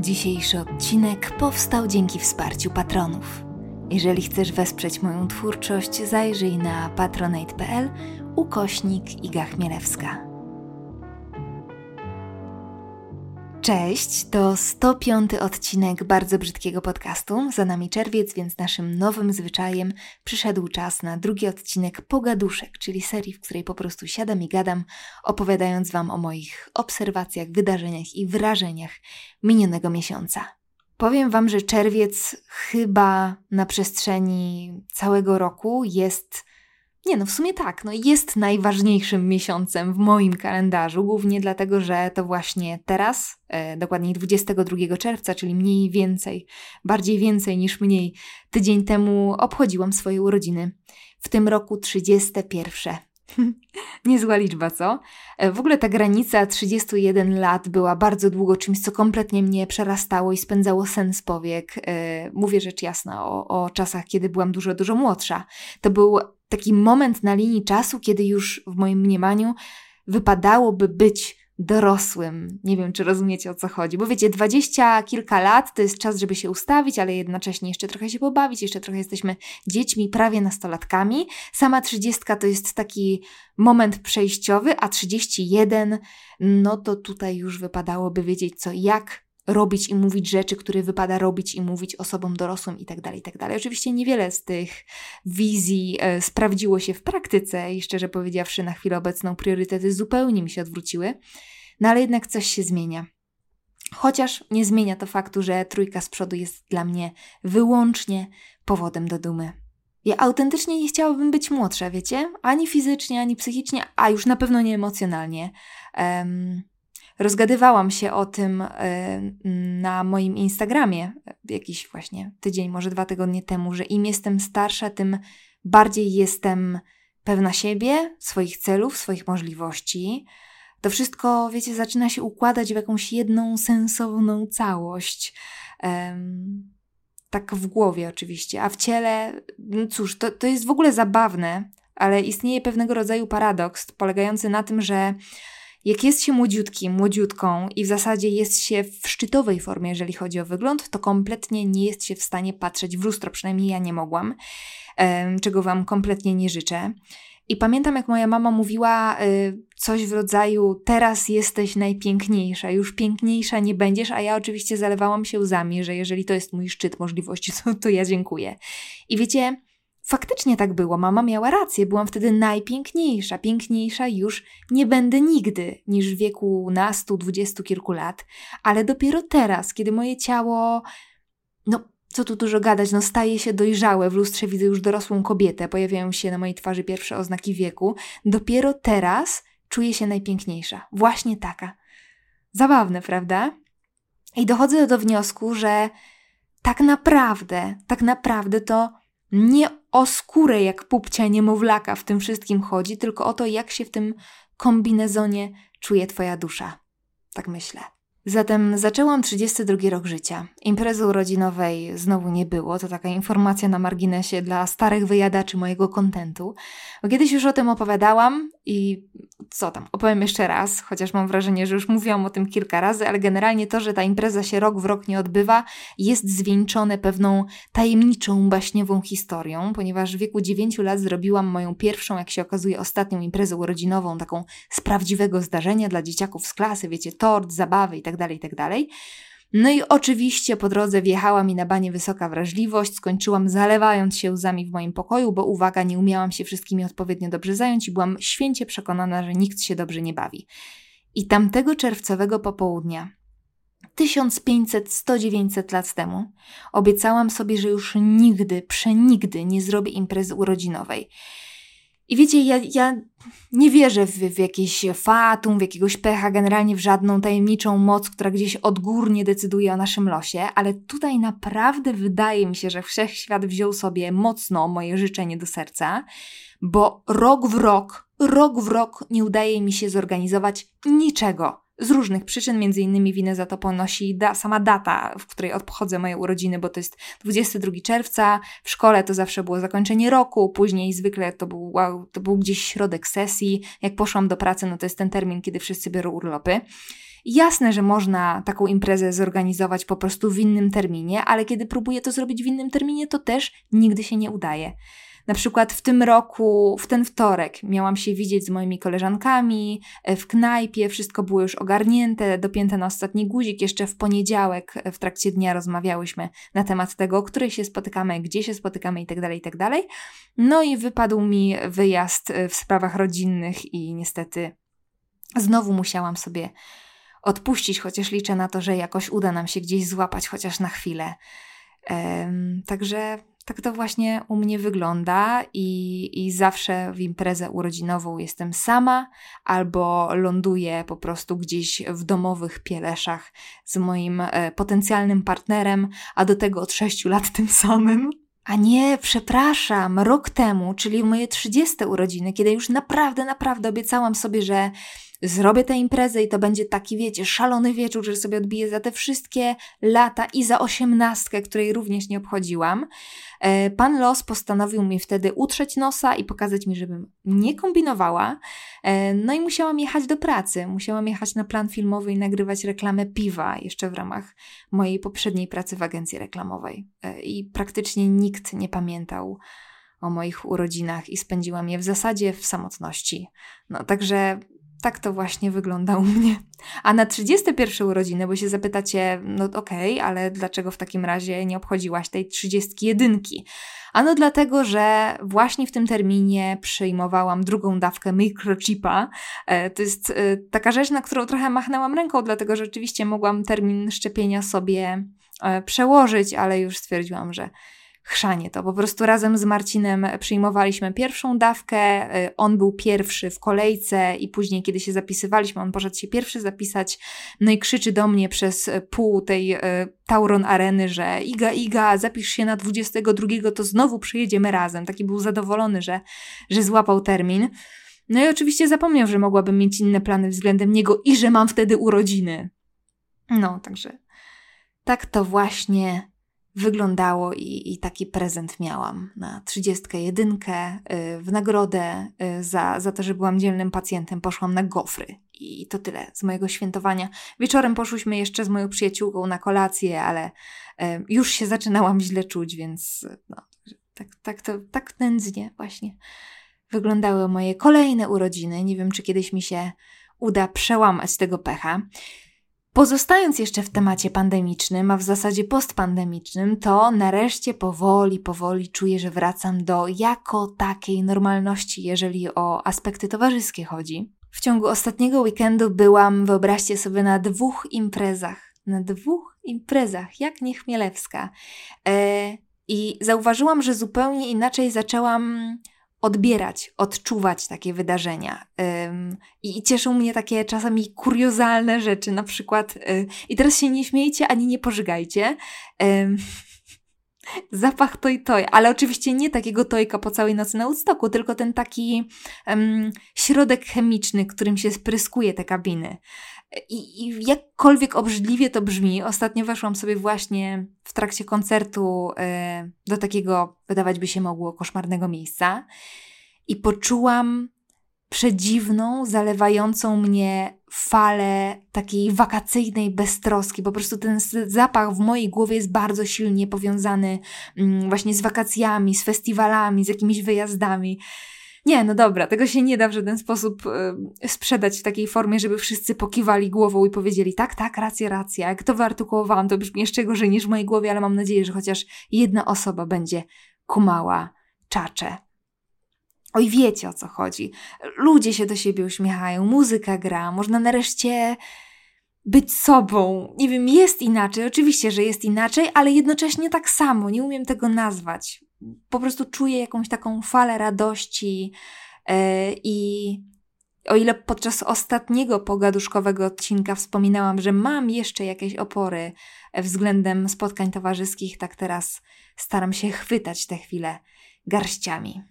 Dzisiejszy odcinek powstał dzięki wsparciu patronów. Jeżeli chcesz wesprzeć moją twórczość, zajrzyj na patronate.pl ukośnik Iga Chmielewska. Cześć, to 105 odcinek bardzo brzydkiego podcastu. Za nami czerwiec, więc naszym nowym zwyczajem przyszedł czas na drugi odcinek Pogaduszek, czyli serii, w której po prostu siadam i gadam, opowiadając Wam o moich obserwacjach, wydarzeniach i wrażeniach minionego miesiąca. Powiem Wam, że czerwiec chyba na przestrzeni całego roku jest nie, no w sumie tak, no jest najważniejszym miesiącem w moim kalendarzu, głównie dlatego, że to właśnie teraz, e, dokładniej 22 czerwca, czyli mniej więcej, bardziej więcej niż mniej, tydzień temu obchodziłam swoje urodziny. W tym roku 31. Niezła liczba, co? E, w ogóle ta granica 31 lat była bardzo długo czymś, co kompletnie mnie przerastało i spędzało sens powiek. E, mówię rzecz jasna o, o czasach, kiedy byłam dużo, dużo młodsza. To był taki moment na linii czasu, kiedy już w moim mniemaniu wypadałoby być dorosłym. Nie wiem, czy rozumiecie o co chodzi, bo wiecie, dwadzieścia kilka lat to jest czas, żeby się ustawić, ale jednocześnie jeszcze trochę się pobawić, jeszcze trochę jesteśmy dziećmi, prawie nastolatkami. Sama trzydziestka to jest taki moment przejściowy, a trzydzieści jeden, no to tutaj już wypadałoby wiedzieć co jak robić i mówić rzeczy, które wypada robić i mówić osobom dorosłym i tak dalej, i tak. Oczywiście niewiele z tych wizji e, sprawdziło się w praktyce i szczerze powiedziawszy na chwilę obecną priorytety zupełnie mi się odwróciły, no ale jednak coś się zmienia. Chociaż nie zmienia to faktu, że trójka z przodu jest dla mnie wyłącznie powodem do dumy. Ja autentycznie nie chciałabym być młodsza, wiecie? Ani fizycznie, ani psychicznie, a już na pewno nie emocjonalnie. Um, Rozgadywałam się o tym e, na moim Instagramie jakiś właśnie tydzień, może dwa tygodnie temu, że im jestem starsza, tym bardziej jestem pewna siebie, swoich celów, swoich możliwości. To wszystko, wiecie, zaczyna się układać w jakąś jedną sensowną całość. Tak w głowie oczywiście, a w ciele, no cóż, to, to jest w ogóle zabawne, ale istnieje pewnego rodzaju paradoks polegający na tym, że jak jest się młodziutkim, młodziutką i w zasadzie jest się w szczytowej formie, jeżeli chodzi o wygląd, to kompletnie nie jest się w stanie patrzeć w lustro, przynajmniej ja nie mogłam, czego Wam kompletnie nie życzę. I pamiętam, jak moja mama mówiła y, coś w rodzaju: Teraz jesteś najpiękniejsza, już piękniejsza nie będziesz, a ja oczywiście zalewałam się łzami, że jeżeli to jest mój szczyt możliwości, to, to ja dziękuję. I wiecie, Faktycznie tak było, mama miała rację, byłam wtedy najpiękniejsza, piękniejsza już nie będę nigdy niż w wieku nastu, dwudziestu kilku lat, ale dopiero teraz, kiedy moje ciało, no co tu dużo gadać, no staje się dojrzałe, w lustrze widzę już dorosłą kobietę, pojawiają się na mojej twarzy pierwsze oznaki wieku, dopiero teraz czuję się najpiękniejsza, właśnie taka. Zabawne, prawda? I dochodzę do wniosku, że tak naprawdę, tak naprawdę to nie o skórę jak pupcia niemowlaka w tym wszystkim chodzi, tylko o to, jak się w tym kombinezonie czuje Twoja dusza. Tak myślę. Zatem zaczęłam 32 rok życia. Imprezy urodzinowej znowu nie było, to taka informacja na marginesie dla starych wyjadaczy mojego kontentu. Kiedyś już o tym opowiadałam i co tam, opowiem jeszcze raz, chociaż mam wrażenie, że już mówiłam o tym kilka razy, ale generalnie to, że ta impreza się rok w rok nie odbywa, jest zwieńczone pewną tajemniczą, baśniową historią, ponieważ w wieku 9 lat zrobiłam moją pierwszą, jak się okazuje, ostatnią imprezę urodzinową, taką z prawdziwego zdarzenia dla dzieciaków z klasy, wiecie, tort, zabawy itd., tak itd. No i oczywiście po drodze wjechała mi na banie wysoka wrażliwość, skończyłam zalewając się łzami w moim pokoju, bo uwaga, nie umiałam się wszystkimi odpowiednio dobrze zająć i byłam święcie przekonana, że nikt się dobrze nie bawi. I tamtego czerwcowego popołudnia 1500-100-900 lat temu obiecałam sobie, że już nigdy, przenigdy nie zrobię imprezy urodzinowej. I wiecie, ja, ja nie wierzę w, w jakieś fatum, w jakiegoś pecha, generalnie w żadną tajemniczą moc, która gdzieś odgórnie decyduje o naszym losie, ale tutaj naprawdę wydaje mi się, że wszechświat wziął sobie mocno moje życzenie do serca, bo rok w rok, rok w rok nie udaje mi się zorganizować niczego z różnych przyczyn, między innymi winę za to ponosi da, sama data, w której obchodzę moje urodziny, bo to jest 22 czerwca, w szkole to zawsze było zakończenie roku, później zwykle to był, wow, to był gdzieś środek sesji, jak poszłam do pracy, no to jest ten termin, kiedy wszyscy biorą urlopy. Jasne, że można taką imprezę zorganizować po prostu w innym terminie, ale kiedy próbuję to zrobić w innym terminie, to też nigdy się nie udaje. Na przykład w tym roku, w ten wtorek, miałam się widzieć z moimi koleżankami e, w knajpie, wszystko było już ogarnięte, dopięte na ostatni guzik. Jeszcze w poniedziałek e, w trakcie dnia rozmawiałyśmy na temat tego, o której się spotykamy, gdzie się spotykamy itd., tak itd. Tak no i wypadł mi wyjazd e, w sprawach rodzinnych i niestety znowu musiałam sobie odpuścić, chociaż liczę na to, że jakoś uda nam się gdzieś złapać, chociaż na chwilę. Um, także tak to właśnie u mnie wygląda i, i zawsze w imprezę urodzinową jestem sama albo ląduję po prostu gdzieś w domowych pieleszach z moim e, potencjalnym partnerem, a do tego od sześciu lat tym samym. A nie, przepraszam, rok temu, czyli moje 30 urodziny, kiedy już naprawdę, naprawdę obiecałam sobie, że zrobię tę imprezę i to będzie taki, wiecie, szalony wieczór, że sobie odbiję za te wszystkie lata i za osiemnastkę, której również nie obchodziłam. E, pan Los postanowił mi wtedy utrzeć nosa i pokazać mi, żebym nie kombinowała. E, no i musiałam jechać do pracy. Musiałam jechać na plan filmowy i nagrywać reklamę piwa jeszcze w ramach mojej poprzedniej pracy w agencji reklamowej. E, I praktycznie nikt nie pamiętał o moich urodzinach i spędziłam je w zasadzie w samotności. No także tak to właśnie wygląda u mnie. A na 31 urodziny, bo się zapytacie, no okej, okay, ale dlaczego w takim razie nie obchodziłaś tej 31? Ano dlatego, że właśnie w tym terminie przyjmowałam drugą dawkę microchipa. E, to jest e, taka rzecz, na którą trochę machnęłam ręką, dlatego że rzeczywiście mogłam termin szczepienia sobie e, przełożyć, ale już stwierdziłam, że chrzanie to. Po prostu razem z Marcinem przyjmowaliśmy pierwszą dawkę, y, on był pierwszy w kolejce i później, kiedy się zapisywaliśmy, on poszedł się pierwszy zapisać, no i krzyczy do mnie przez pół tej y, Tauron Areny, że Iga, Iga, zapisz się na 22, to znowu przyjedziemy razem. Taki był zadowolony, że, że złapał termin. No i oczywiście zapomniał, że mogłabym mieć inne plany względem niego i że mam wtedy urodziny. No, także tak to właśnie wyglądało i, i taki prezent miałam na 31 y, w nagrodę y, za, za to, że byłam dzielnym pacjentem. Poszłam na gofry i to tyle z mojego świętowania. Wieczorem poszłyśmy jeszcze z moją przyjaciółką na kolację, ale y, już się zaczynałam źle czuć, więc no, tak, tak, to, tak nędznie właśnie wyglądały moje kolejne urodziny. Nie wiem, czy kiedyś mi się uda przełamać tego pecha. Pozostając jeszcze w temacie pandemicznym, a w zasadzie postpandemicznym, to nareszcie powoli, powoli czuję, że wracam do jako takiej normalności, jeżeli o aspekty towarzyskie chodzi. W ciągu ostatniego weekendu byłam, wyobraźcie sobie, na dwóch imprezach. Na dwóch imprezach, jak niechmielewska. E, I zauważyłam, że zupełnie inaczej zaczęłam odbierać, odczuwać takie wydarzenia. I, cieszą mnie takie czasami kuriozalne rzeczy, na przykład, y, i teraz się nie śmiejcie ani nie pożygajcie. Zapach toj toj, ale oczywiście nie takiego tojka po całej nocy na Woodstocku, tylko ten taki środek chemiczny, którym się spryskuje te kabiny. I, I, jakkolwiek obrzydliwie to brzmi, ostatnio weszłam sobie właśnie w trakcie koncertu y, do takiego, wydawać by się mogło, koszmarnego miejsca i poczułam przedziwną, zalewającą mnie falę takiej wakacyjnej beztroski. Po prostu ten zapach w mojej głowie jest bardzo silnie powiązany mm, właśnie z wakacjami, z festiwalami, z jakimiś wyjazdami. Nie, no dobra, tego się nie da w żaden sposób y, sprzedać w takiej formie, żeby wszyscy pokiwali głową i powiedzieli tak, tak, racja, racja. Jak to wyartykułowałam, to brzmi jeszcze gorzej niż w mojej głowie, ale mam nadzieję, że chociaż jedna osoba będzie kumała czacze. Oj, wiecie o co chodzi. Ludzie się do siebie uśmiechają, muzyka gra, można nareszcie być sobą. Nie wiem, jest inaczej, oczywiście, że jest inaczej, ale jednocześnie tak samo, nie umiem tego nazwać. Po prostu czuję jakąś taką falę radości yy, i o ile podczas ostatniego pogaduszkowego odcinka wspominałam, że mam jeszcze jakieś opory względem spotkań towarzyskich, tak teraz staram się chwytać te chwile garściami.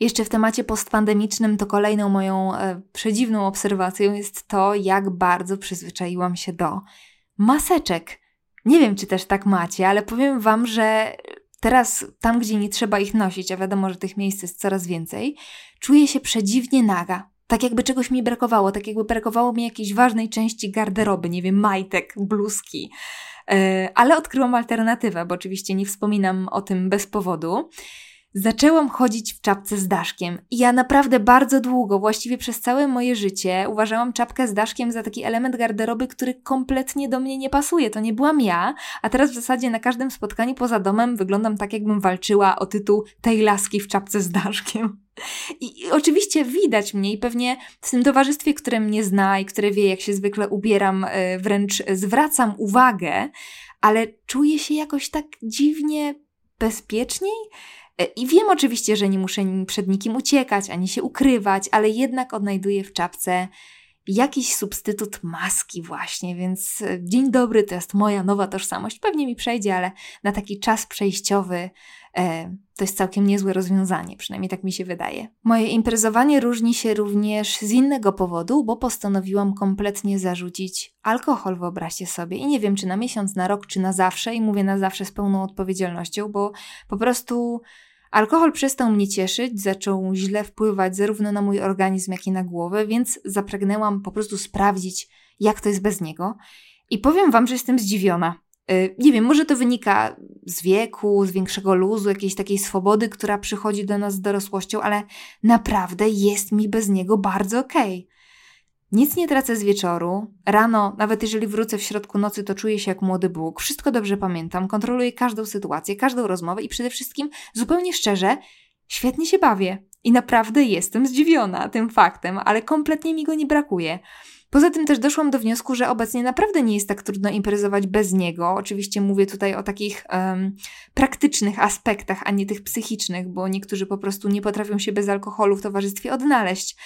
Jeszcze w temacie postpandemicznym to kolejną moją e, przedziwną obserwacją jest to, jak bardzo przyzwyczaiłam się do maseczek. Nie wiem, czy też tak macie, ale powiem Wam, że teraz tam, gdzie nie trzeba ich nosić, a wiadomo, że tych miejsc jest coraz więcej, czuję się przedziwnie naga. Tak jakby czegoś mi brakowało, tak jakby brakowało mi jakiejś ważnej części garderoby, nie wiem, majtek, bluzki. Yy, ale odkryłam alternatywę, bo oczywiście nie wspominam o tym bez powodu zaczęłam chodzić w czapce z daszkiem. I ja naprawdę bardzo długo, właściwie przez całe moje życie, uważałam czapkę z daszkiem za taki element garderoby, który kompletnie do mnie nie pasuje. To nie byłam ja, a teraz w zasadzie na każdym spotkaniu poza domem wyglądam tak, jakbym walczyła o tytuł tej laski w czapce z daszkiem. I, I, oczywiście widać mnie i pewnie w tym towarzystwie, które mnie zna i które wie, jak się zwykle ubieram, e, wręcz zwracam uwagę, ale czuję się jakoś tak dziwnie bezpieczniej. E, I wiem oczywiście, że nie muszę przed nikim uciekać ani się ukrywać, ale jednak odnajduję w czapce jakiś substytut maski, właśnie. Więc e, dzień dobry, to jest moja nowa tożsamość. Pewnie mi przejdzie, ale na taki czas przejściowy to jest całkiem niezłe rozwiązanie, przynajmniej tak mi się wydaje. Moje imprezowanie różni się również z innego powodu, bo postanowiłam kompletnie zarzucić alkohol, wyobraźcie sobie. I nie wiem, czy na miesiąc, na rok, czy na zawsze, i mówię na zawsze z pełną odpowiedzialnością, bo po prostu Alkohol przestał mnie cieszyć, zaczął źle wpływać zarówno na mój organizm, jak i na głowę, więc zapragnęłam po prostu sprawdzić, jak to jest bez niego. I powiem Wam, że jestem zdziwiona. Yy, nie wiem, może to wynika z wieku, z większego luzu, jakiejś takiej swobody, która przychodzi do nas z dorosłością, ale naprawdę jest mi bez niego bardzo okej. Okay. Nic nie tracę z wieczoru. Rano, nawet jeżeli wrócę w środku nocy, to czuję się jak młody Bóg. Wszystko dobrze pamiętam, kontroluję każdą sytuację, każdą rozmowę i przede wszystkim, zupełnie szczerze, świetnie się bawię. I naprawdę jestem zdziwiona tym faktem, ale kompletnie mi go nie brakuje. Poza tym też doszłam do wniosku, że obecnie naprawdę nie jest tak trudno imprezować bez niego. Oczywiście mówię tutaj o takich um, praktycznych aspektach, a nie tych psychicznych, bo niektórzy po prostu nie potrafią się bez alkoholu w towarzystwie odnaleźć.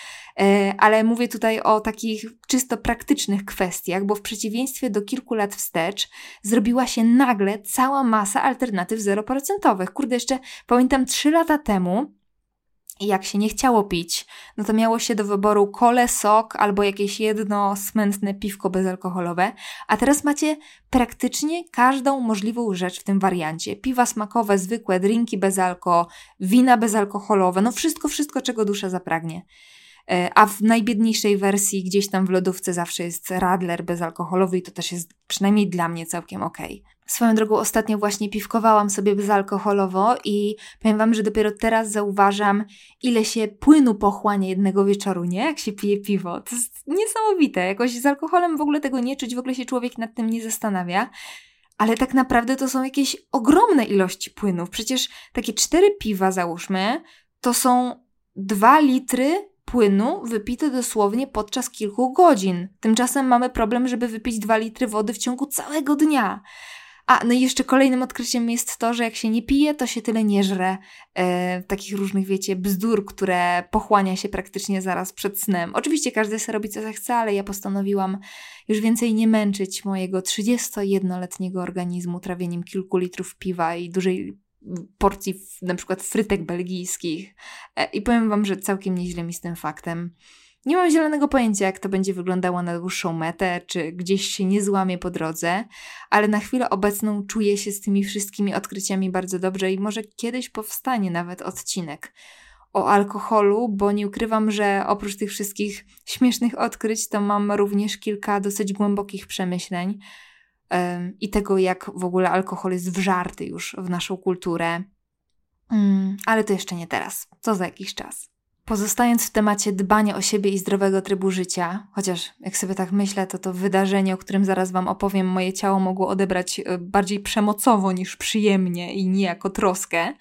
E, ale mówię tutaj o takich czysto praktycznych kwestiach, bo w przeciwieństwie do kilku lat wstecz zrobiła się nagle cała masa alternatyw zeroprocentowych. Kurde, jeszcze pamiętam trzy lata temu jak się nie chciało pić, no to miało się do wyboru kole, sok albo jakieś jedno smętne piwko bezalkoholowe, a teraz macie praktycznie każdą możliwą rzecz w tym wariancie. Piwa smakowe, zwykłe, drinki bezalko, wina bezalkoholowe, no wszystko, wszystko, czego dusza zapragnie. E, a w najbiedniejszej wersji gdzieś tam w lodówce zawsze jest radler bezalkoholowy i to też jest przynajmniej dla mnie całkiem okej. Okay. Swoją drogą ostatnio właśnie piwkowałam sobie bezalkoholowo i powiem Wam, że dopiero teraz zauważam, ile się płynu pochłania jednego wieczoru, nie? Jak się pije piwo. To jest niesamowite. Jakoś z alkoholem w ogóle tego nie czuć, w ogóle się człowiek nad tym nie zastanawia. Ale tak naprawdę to są jakieś ogromne ilości płynów. Przecież takie cztery piwa, załóżmy, to są dwa litry płynu wypite dosłownie podczas kilku godzin. Tymczasem mamy problem, żeby wypić dwa litry wody w ciągu całego dnia. A, no i jeszcze kolejnym odkryciem jest to, że jak się nie pije, to się tyle nie żre e, takich różnych, wiecie, bzdur, które pochłania się praktycznie zaraz przed snem. Oczywiście każdy sobie robi co chce, ale ja postanowiłam już więcej nie męczyć mojego 31-letniego organizmu trawieniem kilku litrów piwa i dużej porcji na przykład frytek belgijskich. E, I powiem Wam, że całkiem nieźle mi z tym faktem. Nie mam zielonego pojęcia, jak to będzie wyglądało na dłuższą metę, czy gdzieś się nie złamie po drodze, ale na chwilę obecną czuję się z tymi wszystkimi odkryciami bardzo dobrze i może kiedyś powstanie nawet odcinek o alkoholu, bo nie ukrywam, że oprócz tych wszystkich śmiesznych odkryć, to mam również kilka dosyć głębokich przemyśleń i tego, jak w ogóle alkohol jest wżarty już w naszą kulturę. Yy, ale to jeszcze nie teraz, co za jakiś czas. Pozostając w temacie dbania o siebie i zdrowego trybu życia, chociaż jak sobie tak myślę, to to wydarzenie, o którym zaraz Wam opowiem, moje ciało mogło odebrać e, bardziej przemocowo niż przyjemnie i nie jako troskę,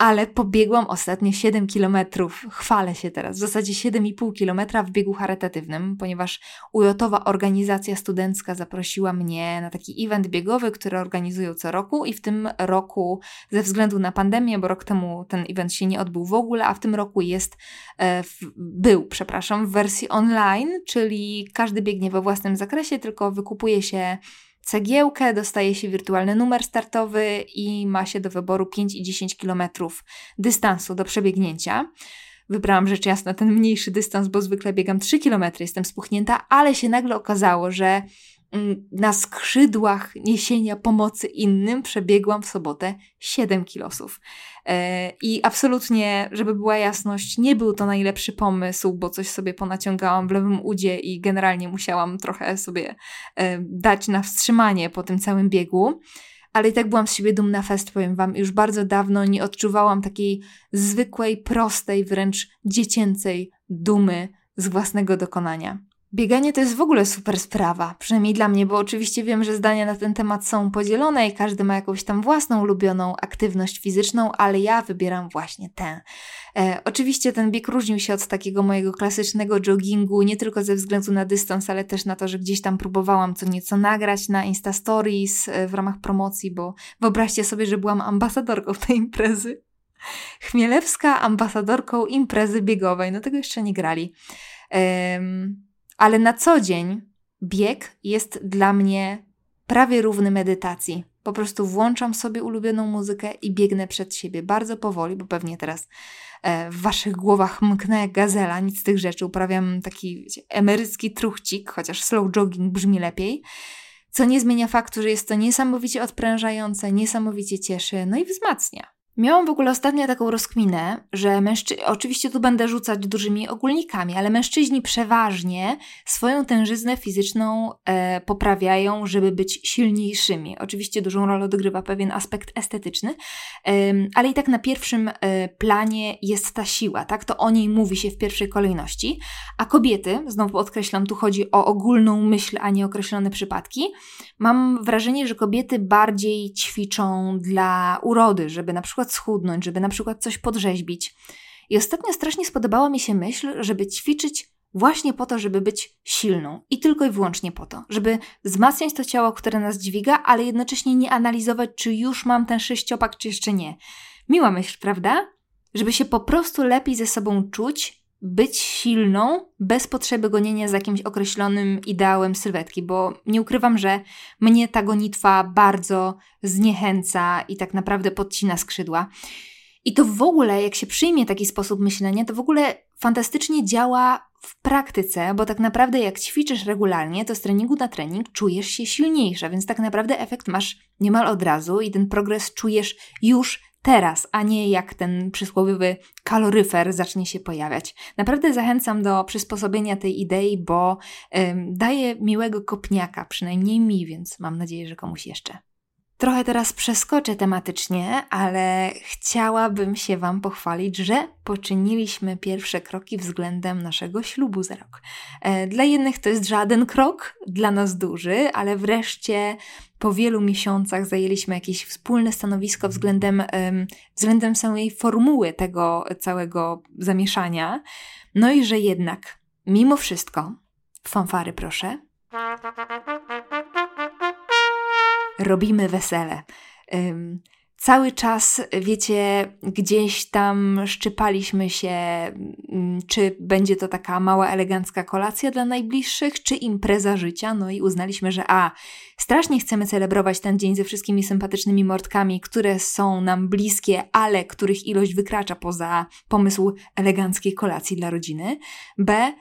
ale pobiegłam ostatnio 7 kilometrów, chwalę się teraz, w zasadzie 7,5 kilometra w biegu charytatywnym, ponieważ ujotowa organizacja studencka zaprosiła mnie na taki event biegowy, który organizują co roku i w tym roku ze względu na pandemię, bo rok temu ten event się nie odbył w ogóle, a w tym roku jest, e, był, przepraszam, w wersji online, czyli każdy biegnie we własnym zakresie, tylko wykupuje się cegiełkę, dostaje się wirtualny numer startowy i ma się do wyboru 5 i 10 km dystansu do przebiegnięcia. Wybrałam rzecz jasna ten mniejszy dystans, bo zwykle biegam 3 km, jestem spuchnięta, ale się nagle okazało, że na skrzydłach niesienia pomocy innym przebiegłam w sobotę 7 kilosów. E, I absolutnie, żeby była jasność, nie był to najlepszy pomysł, bo coś sobie ponaciągałam w lewym udzie i generalnie musiałam trochę sobie e, dać na wstrzymanie po tym całym biegu ale i tak byłam z siebie dumna fest, powiem Wam. Już bardzo dawno nie odczuwałam takiej zwykłej, prostej, wręcz dziecięcej dumy z własnego dokonania. Bieganie to jest w ogóle super sprawa, przynajmniej dla mnie, bo oczywiście wiem, że zdania na ten temat są podzielone i każdy ma jakąś tam własną ulubioną aktywność fizyczną, ale ja wybieram właśnie tę. E, oczywiście ten bieg różnił się od takiego mojego klasycznego joggingu, nie tylko ze względu na dystans, ale też na to, że gdzieś tam próbowałam co nieco nagrać na Insta Stories e, w ramach promocji, bo wyobraźcie sobie, że byłam ambasadorką tej imprezy. Chmielewska ambasadorką imprezy biegowej, no tego jeszcze nie grali. Um, ale na co dzień bieg jest dla mnie prawie równy medytacji. Po prostu włączam sobie ulubioną muzykę i biegnę przed siebie bardzo powoli, bo pewnie teraz e, w waszych głowach mknę jak gazela, nic z tych rzeczy. Uprawiam taki wiecie, emerycki truchcik, chociaż slow jogging brzmi lepiej. Co nie zmienia faktu, że jest to niesamowicie odprężające, niesamowicie cieszy, no i wzmacnia. Miałam w ogóle ostatnio taką rozkminę, że mężczyźni, oczywiście tu będę rzucać dużymi ogólnikami, ale mężczyźni przeważnie swoją tężyznę fizyczną e, poprawiają, żeby być silniejszymi. Oczywiście dużą rolę odgrywa pewien aspekt estetyczny, e, ale i tak na pierwszym e, planie jest ta siła, tak? To o niej mówi się w pierwszej kolejności, a kobiety, znowu podkreślam, tu chodzi o ogólną myśl, a nie określone przypadki. Mam wrażenie, że kobiety bardziej ćwiczą dla urody, żeby na przykład schudnąć, żeby na przykład coś podrzeźbić. I ostatnio strasznie spodobała mi się myśl, żeby ćwiczyć właśnie po to, żeby być silną i tylko i wyłącznie po to, żeby wzmacniać to ciało, które nas dźwiga, ale jednocześnie nie analizować, czy już mam ten sześciopak, czy jeszcze nie. Miła myśl, prawda? Żeby się po prostu lepiej ze sobą czuć, być silną, bez potrzeby gonienia za jakimś określonym ideałem sylwetki, bo nie ukrywam, że mnie ta gonitwa bardzo zniechęca i tak naprawdę podcina skrzydła. I to w ogóle, jak się przyjmie taki sposób myślenia, to w ogóle fantastycznie działa w praktyce, bo tak naprawdę jak ćwiczysz regularnie, to z treningu na trening czujesz się silniejsza, więc tak naprawdę efekt masz niemal od razu i ten progres czujesz już teraz, a nie jak ten przysłowiowy kaloryfer zacznie się pojawiać. Naprawdę zachęcam do przysposobienia tej idei, bo ym, daje miłego kopniaka, przynajmniej mi, więc mam nadzieję, że komuś jeszcze. Trochę teraz przeskoczę tematycznie, ale chciałabym się Wam pochwalić, że poczyniliśmy pierwsze kroki względem naszego ślubu za rok. E, dla jednych to jest żaden krok, dla nas duży, ale wreszcie po wielu miesiącach zajęliśmy jakieś wspólne stanowisko względem, względem samej formuły tego całego zamieszania. No i że jednak, mimo wszystko, fanfary proszę robimy wesele. Cały czas, wiecie, gdzieś tam szczypaliśmy się, czy będzie to taka mała, elegancka kolacja dla najbliższych, czy impreza życia. No i uznaliśmy, że a, strasznie chcemy celebrować ten dzień ze wszystkimi sympatycznymi mordkami, które są nam bliskie, ale których ilość wykracza poza pomysł eleganckiej kolacji dla rodziny. B,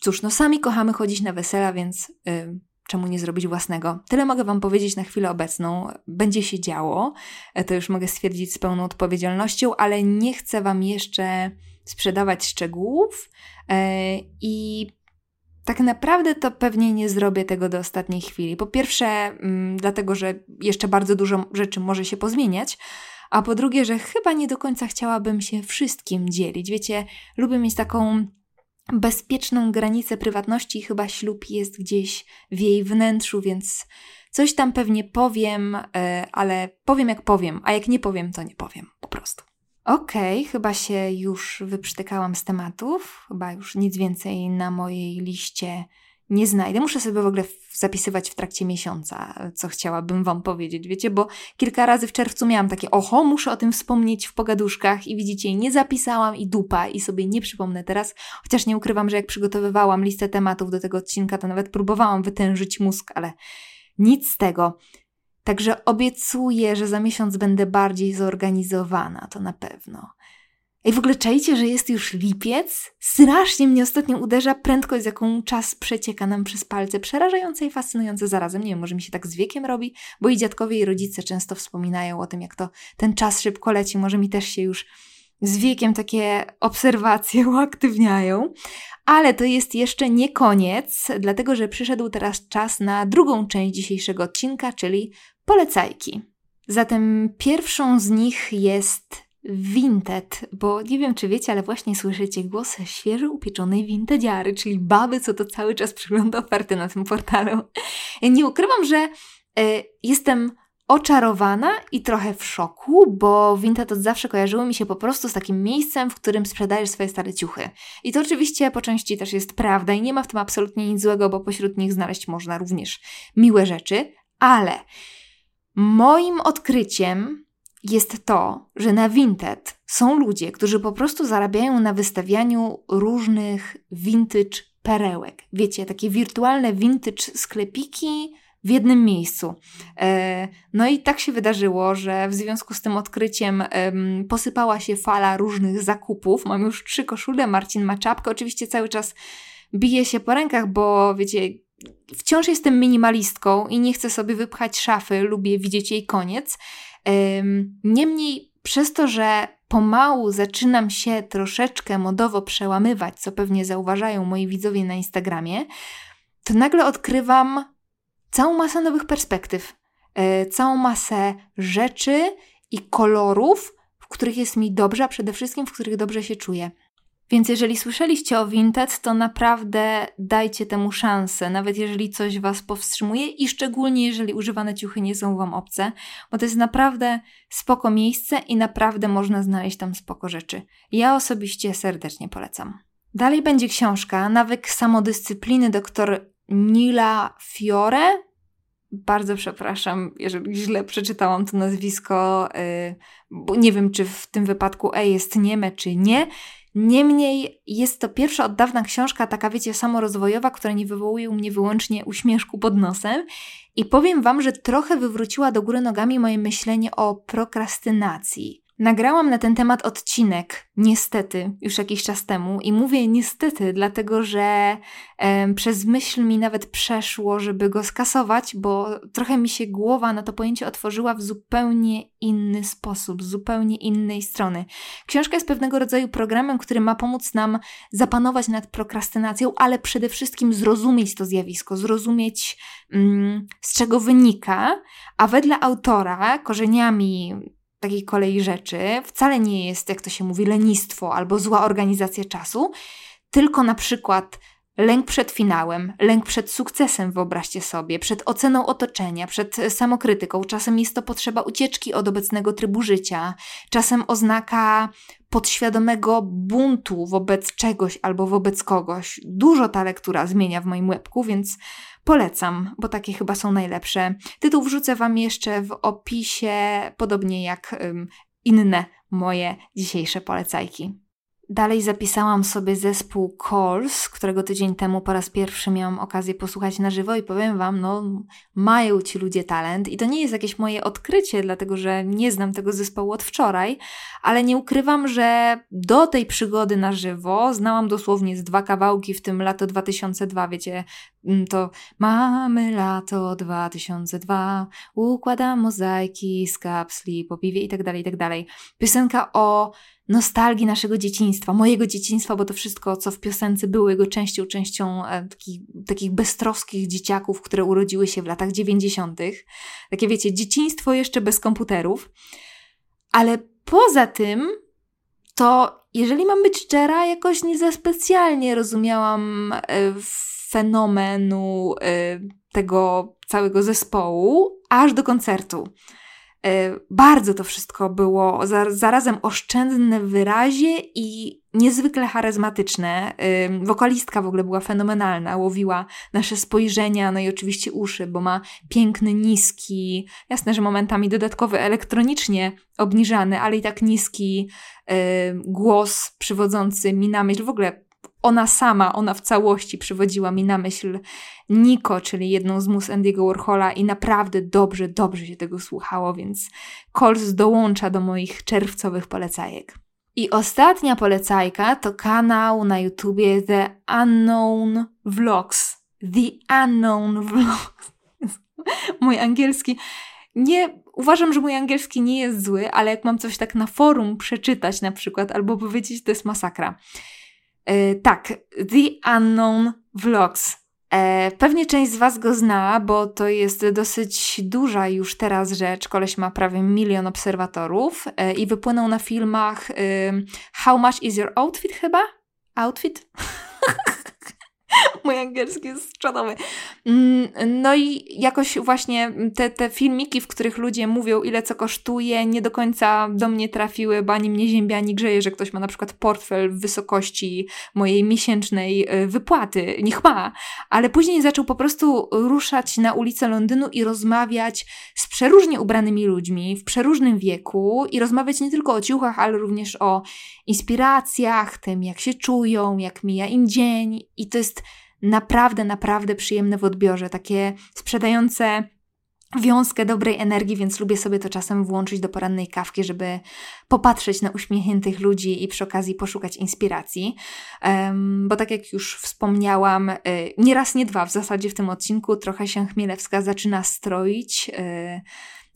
cóż, no sami kochamy chodzić na wesela, więc. Yy, czemu nie zrobić własnego. Tyle mogę Wam powiedzieć na chwilę obecną. Będzie się działo, e, to już mogę stwierdzić z pełną odpowiedzialnością, ale nie chcę Wam jeszcze sprzedawać szczegółów e, i tak naprawdę to pewnie nie zrobię tego do ostatniej chwili. Po pierwsze, mm, dlatego, że jeszcze bardzo dużo rzeczy może się pozmieniać, a po drugie, że chyba nie do końca chciałabym się wszystkim dzielić. Wiecie, lubię mieć taką bezpieczną granicę prywatności, chyba ślub jest gdzieś w jej wnętrzu, więc coś tam pewnie powiem, e, ale powiem jak powiem, a jak nie powiem, to nie powiem po prostu. Okej, okay, chyba się już wyprztykałam z tematów, chyba już nic więcej na mojej liście nie znajdę. Muszę sobie w ogóle zapisywać w trakcie miesiąca, co chciałabym Wam powiedzieć, wiecie, bo kilka razy w czerwcu miałam takie, oho, muszę o tym wspomnieć w pogaduszkach i widzicie, nie zapisałam i dupa i sobie nie przypomnę teraz, chociaż nie ukrywam, że jak przygotowywałam listę tematów do tego odcinka, to nawet próbowałam wytężyć mózg, ale Nic z tego. Także obiecuję, że za miesiąc będę bardziej zorganizowana, to na pewno. I w ogóle czajcie, że jest już lipiec? Strasznie mnie ostatnio uderza prędkość, z jaką czas przecieka nam przez palce. Przerażające i fascynujące zarazem. Nie wiem, może mi się tak z wiekiem robi, bo i dziadkowie i rodzice często wspominają o tym, jak to ten czas szybko leci. Może mi też się już z wiekiem takie obserwacje uaktywniają. Ale to jest jeszcze nie koniec, dlatego że przyszedł teraz czas na drugą część dzisiejszego odcinka, czyli polecajki. Zatem pierwszą z nich jest Vinted, bo nie wiem, czy wiecie, ale właśnie słyszycie głos świeżo upieczonej vintedziary, czyli baby, co to cały czas przygląda oferty na tym portalu. Nie ukrywam, że y, jestem oczarowana i trochę w szoku, bo Vinted od zawsze kojarzyło mi się po prostu z takim miejscem, w którym sprzedajesz swoje stare ciuchy. I to oczywiście po części też jest prawda i nie ma w tym absolutnie nic złego, bo pośród nich znaleźć można również miłe rzeczy, ale moim odkryciem jest to, że na Vinted są ludzie, którzy po prostu zarabiają na wystawianiu różnych vintage perełek. Wiecie, takie wirtualne vintage sklepiki w jednym miejscu. E, no i tak się wydarzyło, że w związku z tym odkryciem posypała się fala różnych zakupów. Mam już trzy koszule, Marcin ma czapkę. Oczywiście cały czas bije się po rękach, bo wiecie, wciąż jestem minimalistką i nie chcę sobie wypchać szafy, lubię widzieć jej koniec. Niemniej, przez to, że pomału zaczynam się troszeczkę modowo przełamywać, co pewnie zauważają moi widzowie na Instagramie, to nagle odkrywam całą masę nowych perspektyw, e, całą masę rzeczy i kolorów, w których jest mi dobrze, a przede wszystkim w których dobrze się czuję. Więc jeżeli słyszeliście o Vinted, to naprawdę dajcie temu szansę, nawet jeżeli coś Was powstrzymuje i szczególnie jeżeli używane ciuchy nie są Wam obce, bo to jest naprawdę spoko miejsce i naprawdę można znaleźć tam spoko rzeczy. Ja osobiście serdecznie polecam. Dalej będzie książka Nawyk samodyscypliny dr Nila Fiore. Bardzo przepraszam, jeżeli źle przeczytałam to nazwisko, yy, bo nie wiem, czy w tym wypadku E jest nieme, czy nie. Niemniej jest to pierwsza od dawna książka, taka wiecie, samorozwojowa, która nie wywołuje u mnie wyłącznie uśmieszku pod nosem. I powiem Wam, że trochę wywróciła do góry nogami moje myślenie o prokrastynacji. Nagrałam na ten temat odcinek, niestety, już jakiś czas temu, i mówię niestety, dlatego że e, przez myśl mi nawet przeszło, żeby go skasować, bo trochę mi się głowa na to pojęcie otworzyła w zupełnie inny sposób, z zupełnie innej strony. Książka jest pewnego rodzaju programem, który ma pomóc nam zapanować nad prokrastynacją, ale przede wszystkim zrozumieć to zjawisko, zrozumieć mm, z czego wynika, a wedle autora korzeniami takiej kolei rzeczy wcale nie jest, jak to się mówi, lenistwo albo zła organizacja czasu, tylko na przykład lęk przed finałem, lęk przed sukcesem, wyobraźcie sobie, przed oceną otoczenia, przed samokrytyką. Czasem jest to potrzeba ucieczki od obecnego trybu życia, czasem oznaka podświadomego buntu wobec czegoś albo wobec kogoś. Dużo ta lektura zmienia w moim łebku, więc Polecam, bo takie chyba są najlepsze. Tytuł wrzucę Wam jeszcze w opisie, podobnie jak inne moje dzisiejsze polecajki. Dalej zapisałam sobie zespół Calls, którego tydzień temu po raz pierwszy miałam okazję posłuchać na żywo i powiem Wam, no mają ci ludzie talent i to nie jest jakieś moje odkrycie, dlatego że nie znam tego zespołu od wczoraj, ale nie ukrywam, że do tej przygody na żywo znałam dosłownie z dwa kawałki, w tym lato 2002, wiecie, mm, to mamy lato 2002, układam mozaiki z kapsli po piwie i tak dalej, i tak dalej. Piosenka o nostalgii naszego dzieciństwa, mojego dzieciństwa, bo to wszystko, co w piosence było jego częścią, częścią e, takich, takich beztroskich dzieciaków, które urodziły się w latach 90. Takie wiecie, dzieciństwo jeszcze bez komputerów. Ale poza tym, to jeżeli mam być szczera, jakoś nie za specjalnie rozumiałam e, fenomenu e, tego całego zespołu, aż do koncertu. E, bardzo to wszystko było zarazem oszczędne w wyrazie i niezwykle charyzmatyczne. Wokalistka w ogóle była fenomenalna, łowiła nasze spojrzenia, no i oczywiście uszy, bo ma piękny, niski, jasne, że momentami dodatkowy elektronicznie obniżany, ale i tak niski głos przywodzący mi na myśl w ogóle ona sama, ona w całości przywodziła mi na myśl Niko, czyli jedną z mus Andy'ego Warhola i naprawdę dobrze, dobrze się tego słuchało, więc Coles dołącza do moich czerwcowych polecajek. I ostatnia polecajka to kanał na YouTubie The Unknown Vlogs. The Unknown Vlogs. Mój angielski nie, uważam, że mój angielski nie jest zły, ale jak mam coś tak na forum przeczytać na przykład albo powiedzieć, to jest masakra. E, tak, The Unknown Vlogs. E, pewnie część z Was go zna, bo to jest dosyć duża już teraz rzecz. Koleś ma prawie milion obserwatorów e, i wypłynął na filmach How Much Is Your Outfit chyba? Outfit? Mój angielski jest czadowy. Mm, no i jakoś właśnie te, te filmiki, w których ludzie mówią, ile co kosztuje, nie do końca do mnie trafiły, bo ani mnie ziębia, ani grzeje, że ktoś ma na przykład portfel w wysokości mojej miesięcznej y, wypłaty. Niech ma. Ale później zaczął po prostu ruszać na ulicę Londynu i rozmawiać z przeróżnie ubranymi ludźmi w przeróżnym wieku i rozmawiać nie tylko o ciuchach, ale również o inspiracjach, tym jak się czują, jak mija im dzień. I to jest naprawdę, naprawdę przyjemne w odbiorze, takie sprzedające wiązkę dobrej energii, więc lubię sobie to czasem włączyć do porannej kawki, żeby popatrzeć na uśmiechniętych ludzi i przy okazji poszukać inspiracji. Um, bo tak jak już wspomniałam, y, nie raz, nie dwa w zasadzie w tym odcinku trochę się Chmielewska zaczyna stroić. Y,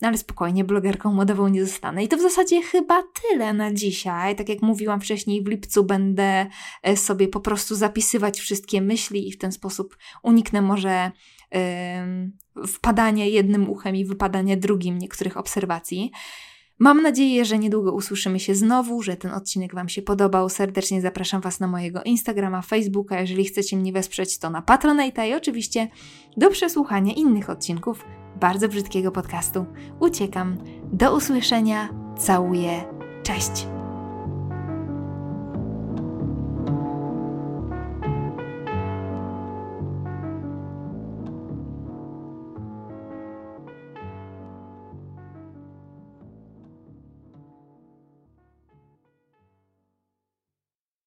no ale spokojnie, blogerką modową nie zostanę. I to w zasadzie chyba tyle na dzisiaj. Tak jak mówiłam wcześniej, w lipcu będę e, sobie po prostu zapisywać wszystkie myśli i w ten sposób uniknę może yy, wpadania jednym uchem i wypadania drugim niektórych obserwacji. Mam nadzieję, że niedługo usłyszymy się znowu, że ten odcinek Wam się podobał. Serdecznie zapraszam Was na mojego Instagrama, Facebooka. Jeżeli chcecie mnie wesprzeć, to na Patronite i oczywiście do przesłuchania innych odcinków bardzo brzydkiego podcastu. Uciekam. Do usłyszenia. Całuję. Cześć.